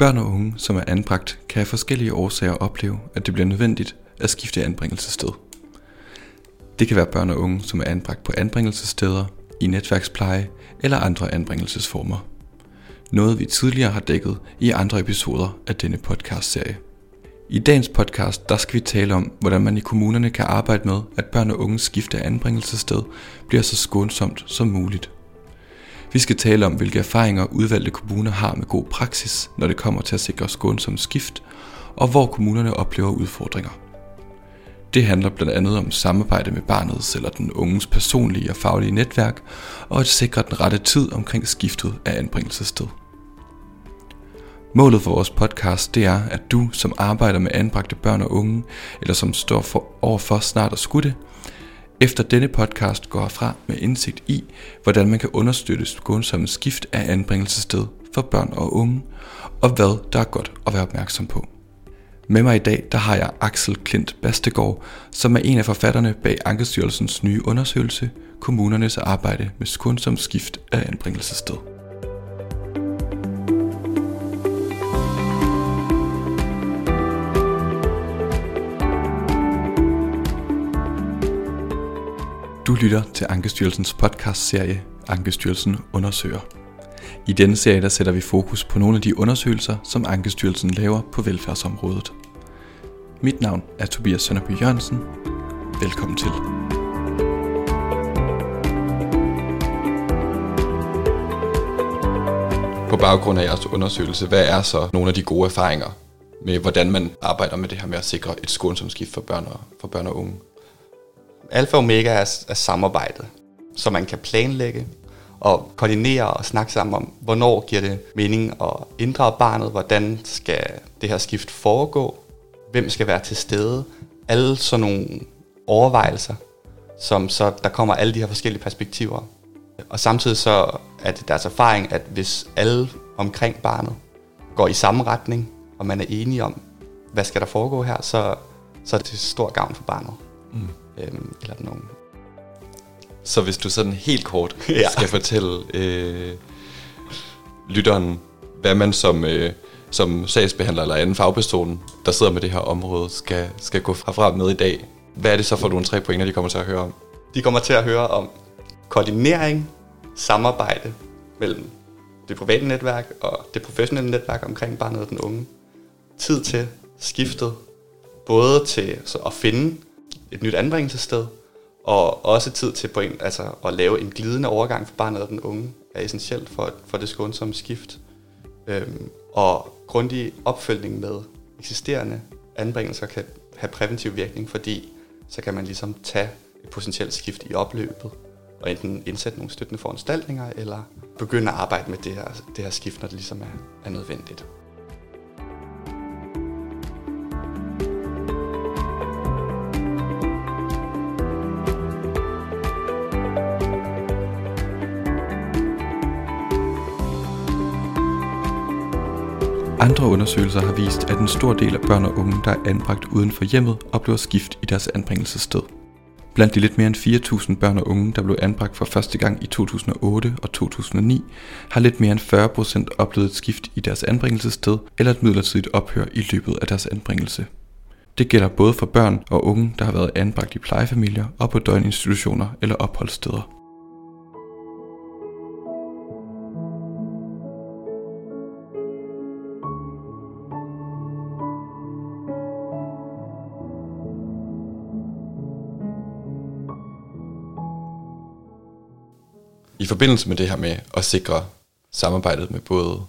Børn og unge, som er anbragt, kan af forskellige årsager opleve, at det bliver nødvendigt at skifte anbringelsessted. Det kan være børn og unge, som er anbragt på anbringelsessteder, i netværkspleje eller andre anbringelsesformer. Noget vi tidligere har dækket i andre episoder af denne podcastserie. I dagens podcast der skal vi tale om, hvordan man i kommunerne kan arbejde med, at børn og unge skifte anbringelsessted bliver så skånsomt som muligt. Vi skal tale om, hvilke erfaringer udvalgte kommuner har med god praksis, når det kommer til at sikre skånsom skift, og hvor kommunerne oplever udfordringer. Det handler blandt andet om samarbejde med barnets eller den unges personlige og faglige netværk, og at sikre den rette tid omkring skiftet af anbringelsessted. Målet for vores podcast det er, at du, som arbejder med anbragte børn og unge, eller som står for overfor snart at skudde, efter denne podcast går fra med indsigt i, hvordan man kan understøtte skånsomme skift af anbringelsessted for børn og unge, og hvad der er godt at være opmærksom på. Med mig i dag, der har jeg Axel Klint Bastegård, som er en af forfatterne bag Ankestyrelsens nye undersøgelse, kommunernes arbejde med skånsom skift af anbringelsessted. Du lytter til Ankestyrelsens podcastserie Ankestyrelsen undersøger. I denne serie der sætter vi fokus på nogle af de undersøgelser, som Ankestyrelsen laver på velfærdsområdet. Mit navn er Tobias Sønderby Jørgensen. Velkommen til. På baggrund af jeres undersøgelse, hvad er så nogle af de gode erfaringer med, hvordan man arbejder med det her med at sikre et skånsomt skift for børn og, for børn og unge? Alfa og omega er, er samarbejdet, så man kan planlægge og koordinere og snakke sammen om, hvornår giver det mening at inddrage barnet, hvordan skal det her skift foregå, hvem skal være til stede, alle sådan nogle overvejelser, som så der kommer alle de her forskellige perspektiver. Og samtidig så er det deres erfaring, at hvis alle omkring barnet går i samme retning, og man er enige om, hvad skal der foregå her, så, så er det til stor gavn for barnet. Mm øhm, eller unge. Så hvis du sådan helt kort ja. skal fortælle øh, lytteren, hvad man som, øh, som sagsbehandler eller anden fagperson, der sidder med det her område, skal, skal gå fra med i dag, hvad er det så for nogle tre pointer, de kommer til at høre om? De kommer til at høre om koordinering, samarbejde mellem det private netværk og det professionelle netværk omkring barnet og den unge. Tid til skiftet, både til så at finde et nyt anbringelsessted, og også tid til på en, altså at lave en glidende overgang for barnet og den unge er essentielt for, for det skånsomme skift. Øhm, og grundig opfølgning med eksisterende anbringelser kan have præventiv virkning, fordi så kan man ligesom tage et potentielt skift i opløbet, og enten indsætte nogle støttende foranstaltninger, eller begynde at arbejde med det her, det her skift, når det ligesom er, er nødvendigt. Andre undersøgelser har vist, at en stor del af børn og unge, der er anbragt uden for hjemmet, oplever skift i deres anbringelsessted. Blandt de lidt mere end 4.000 børn og unge, der blev anbragt for første gang i 2008 og 2009, har lidt mere end 40% oplevet et skift i deres anbringelsessted eller et midlertidigt ophør i løbet af deres anbringelse. Det gælder både for børn og unge, der har været anbragt i plejefamilier og på døgninstitutioner eller opholdssteder. Forbindelse med det her med at sikre samarbejdet med både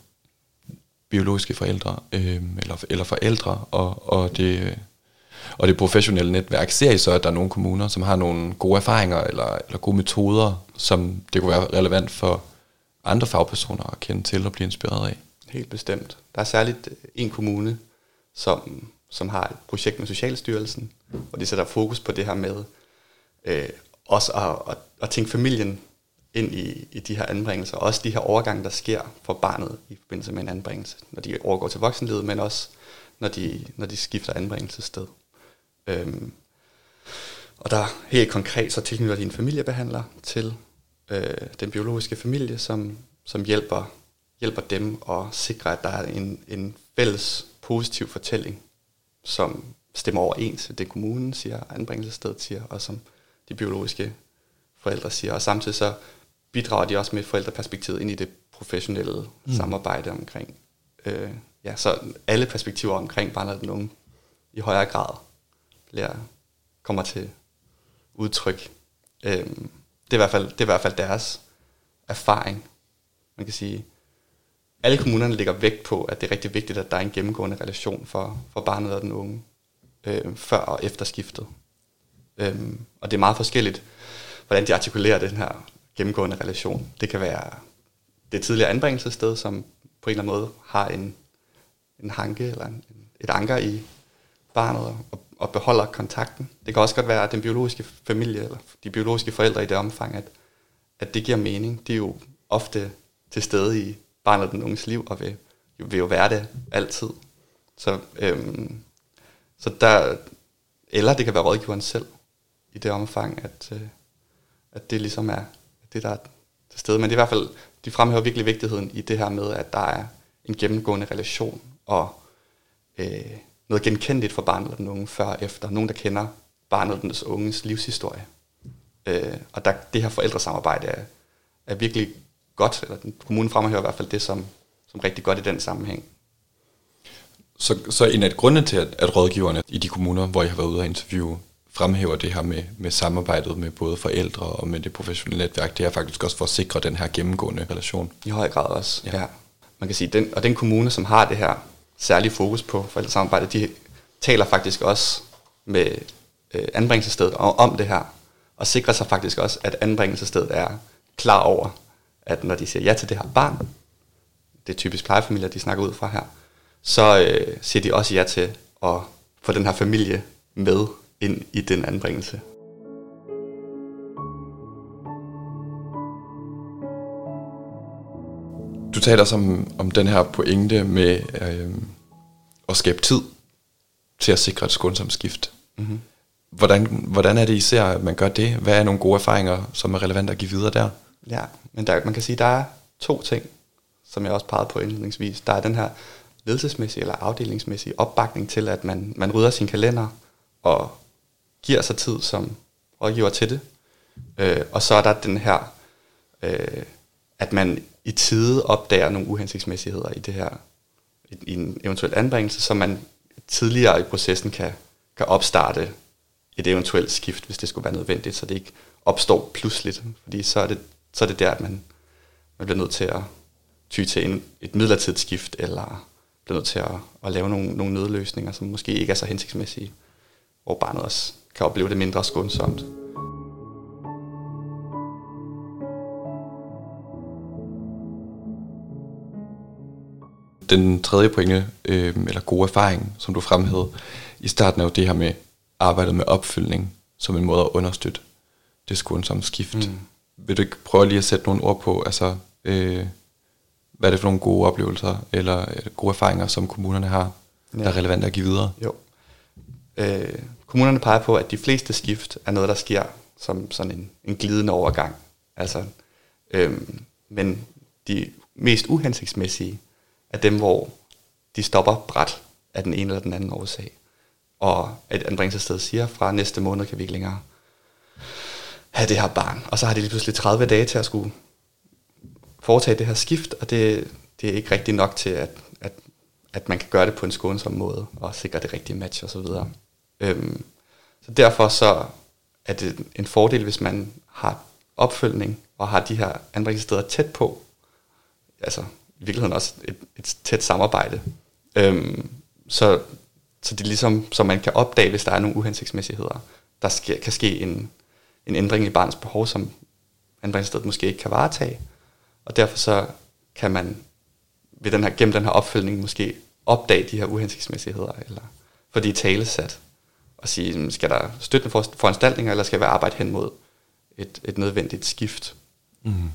biologiske forældre øh, eller, eller forældre og, og, det, og det professionelle netværk, ser I så, at der er nogle kommuner, som har nogle gode erfaringer eller, eller gode metoder, som det kunne være relevant for andre fagpersoner at kende til og blive inspireret af? Helt bestemt. Der er særligt øh, en kommune, som, som har et projekt med Socialstyrelsen, hvor de sætter fokus på det her med øh, også at, at, at tænke familien ind i, i de her anbringelser, og også de her overgange, der sker for barnet i forbindelse med en anbringelse, når de overgår til voksenlivet, men også når de, når de skifter anbringelsessted. Øhm, og der helt konkret, så tilknytter de en familiebehandler til øh, den biologiske familie, som, som hjælper, hjælper dem og sikrer, at der er en, en fælles positiv fortælling, som stemmer overens det kommunen siger, anbringelsesstedet siger, og som de biologiske forældre siger. Og samtidig så bidrager de også med forældreperspektivet ind i det professionelle mm. samarbejde omkring. Øh, ja, så alle perspektiver omkring barnet og den unge i højere grad bliver, kommer til udtryk. Øh, det, er i hvert fald, det er i hvert fald deres erfaring. Man kan sige, alle kommunerne lægger vægt på, at det er rigtig vigtigt, at der er en gennemgående relation for, for barnet og den unge, øh, før og efter skiftet. Øh, og det er meget forskelligt, hvordan de artikulerer den her gennemgående relation. Det kan være det tidligere anbringelsessted, som på en eller anden måde har en, en hanke eller en, et anker i barnet og, og beholder kontakten. Det kan også godt være den biologiske familie eller de biologiske forældre i det omfang, at, at det giver mening. De er jo ofte til stede i barnet og den unges liv og vil, vil jo være det altid. Så, øhm, så der, eller det kan være rådgiveren selv i det omfang, at, øh, at det ligesom er det, der er til stede. Men det er i hvert fald, de fremhæver virkelig vigtigheden i det her med, at der er en gennemgående relation og øh, noget genkendeligt for barnet og den unge før og efter. Nogen, der kender barnet og den unges livshistorie. Øh, og der, det her forældresamarbejde er, er virkelig godt, eller kommunen fremhæver i hvert fald det som, som rigtig godt i den sammenhæng. Så, så en af grundene til, at, at rådgiverne i de kommuner, hvor jeg har været ude og interviewe, fremhæver det her med, med samarbejdet med både forældre og med det professionelle netværk, det er faktisk også for at sikre den her gennemgående relation. I høj grad også, ja. ja. Man kan sige, den, og den kommune, som har det her særlige fokus på forældresamarbejde, de taler faktisk også med øh, anbringelsesstedet om det her, og sikrer sig faktisk også, at anbringelsesstedet er klar over, at når de siger ja til det her barn, det er typisk plejefamilier, de snakker ud fra her, så øh, siger de også ja til at få den her familie med ind i den anbringelse. Du taler som om den her pointe med øh, at skabe tid til at sikre et skånsomt skift. Mm-hmm. Hvordan, hvordan er det især, at man gør det? Hvad er nogle gode erfaringer, som er relevante at give videre der? Ja, men der, man kan sige, der er to ting, som jeg også pegede på indledningsvis. Der er den her ledelsesmæssige eller afdelingsmæssige opbakning til, at man, man rydder sin kalender og giver sig tid som rådgiver til det. Øh, og så er der den her, øh, at man i tide opdager nogle uhensigtsmæssigheder i det her, i, i en eventuel anbringelse, så man tidligere i processen kan, kan opstarte et eventuelt skift, hvis det skulle være nødvendigt, så det ikke opstår pludseligt, fordi så er det, så er det der, at man, man bliver nødt til at ty til en, et midlertidigt skift, eller bliver nødt til at, at lave nogle, nogle nødløsninger, som måske ikke er så hensigtsmæssige, hvor barnet også kan opleve det mindre skånsomt. Den tredje pointe, øh, eller gode erfaring, som du fremhævede i starten, er jo det her med arbejdet med opfølgning som en måde at understøtte det skånsomme skift. Mm. Vil du ikke prøve lige at sætte nogle ord på, altså, øh, hvad er det for nogle gode oplevelser, eller øh, gode erfaringer, som kommunerne har, ja. der er relevante at give videre? Jo. Øh, kommunerne peger på, at de fleste skift er noget, der sker som sådan en, en glidende overgang. Altså, øhm, men de mest uhensigtsmæssige er dem, hvor de stopper bræt af den ene eller den anden årsag. Og at anbringelsessted siger, fra næste måned kan vi ikke længere have det her barn. Og så har de lige pludselig 30 dage til at skulle foretage det her skift, og det, det er ikke rigtigt nok til, at, at, man kan gøre det på en skånsom måde, og sikre det rigtige match osv. Øhm, så derfor så er det en fordel, hvis man har opfølgning og har de her anbringelsessteder tæt på. Altså i virkeligheden også et, et tæt samarbejde. Øhm, så, så det er ligesom, så man kan opdage, hvis der er nogle uhensigtsmæssigheder. Der sker, kan ske en, en ændring i barnets behov, som anbringelsesstedet måske ikke kan varetage. Og derfor så kan man ved den her, gennem den her opfølgning måske opdage de her uhensigtsmæssigheder, eller fordi talesat og sige, skal der støtte for foranstaltninger, eller skal vi arbejde hen mod et, et nødvendigt skift? Mm.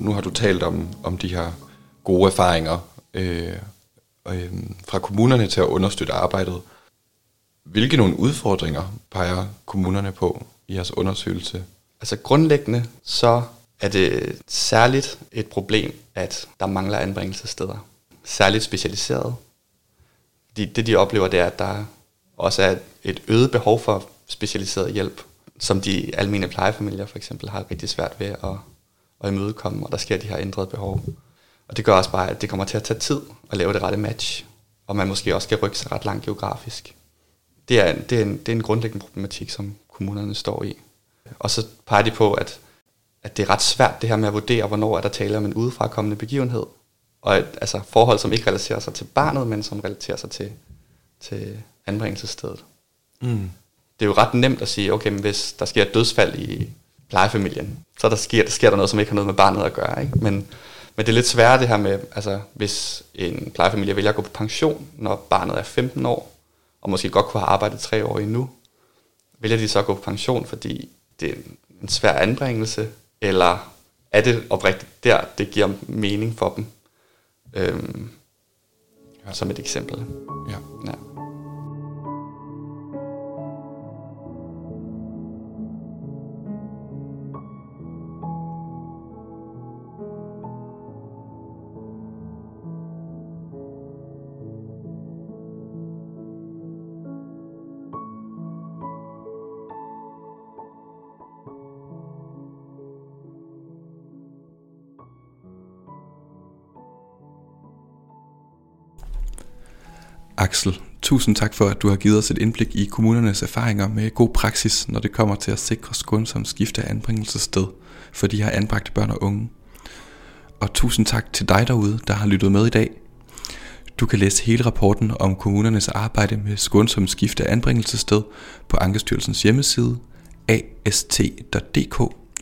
Nu har du talt om, om de her gode erfaringer øh, øh, fra kommunerne til at understøtte arbejdet. Hvilke nogle udfordringer peger kommunerne på i jeres undersøgelse? Altså grundlæggende så er det særligt et problem, at der mangler anbringelsessteder. Særligt specialiseret. De, det de oplever, det er, at der også er et øget behov for specialiseret hjælp, som de almene plejefamilier for eksempel har rigtig svært ved at, at imødekomme, og der sker de her ændrede behov. Og det gør også bare, at det kommer til at tage tid at lave det rette match, og man måske også skal rykke sig ret langt geografisk. Det er, det er, en, det er en grundlæggende problematik, som kommunerne står i. Og så peger de på, at, at det er ret svært det her med at vurdere, hvornår er der tale om en udefrakommende begivenhed, og et, altså forhold, som ikke relaterer sig til barnet, men som relaterer sig til, til anbringelsesstedet. Mm. Det er jo ret nemt at sige, okay, men hvis der sker et dødsfald i plejefamilien, så der sker, der sker der noget, som ikke har noget med barnet at gøre. Ikke? Men, men det er lidt sværere det her med, altså hvis en plejefamilie vælger at gå på pension, når barnet er 15 år, og måske godt kunne have arbejdet tre år endnu, vælger de så at gå på pension, fordi det er en svær anbringelse, eller er det oprigtigt der, det giver mening for dem? Øhm, ja. Som et eksempel. Ja. ja. Axel, tusind tak for, at du har givet os et indblik i kommunernes erfaringer med god praksis, når det kommer til at sikre skånsom skifte af anbringelsessted for de her anbragte børn og unge. Og tusind tak til dig derude, der har lyttet med i dag. Du kan læse hele rapporten om kommunernes arbejde med skånsom skifte af anbringelsessted på Ankestyrelsens hjemmeside ast.dk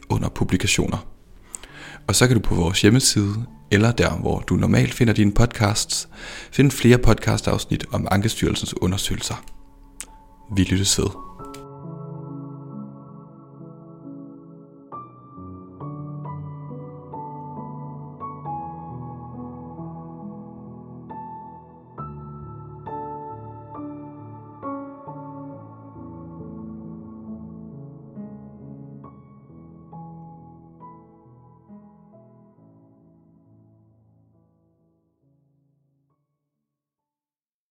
under publikationer. Og så kan du på vores hjemmeside eller der, hvor du normalt finder dine podcasts, find flere podcastafsnit om Ankestyrelsens undersøgelser. Vi lyttes ved.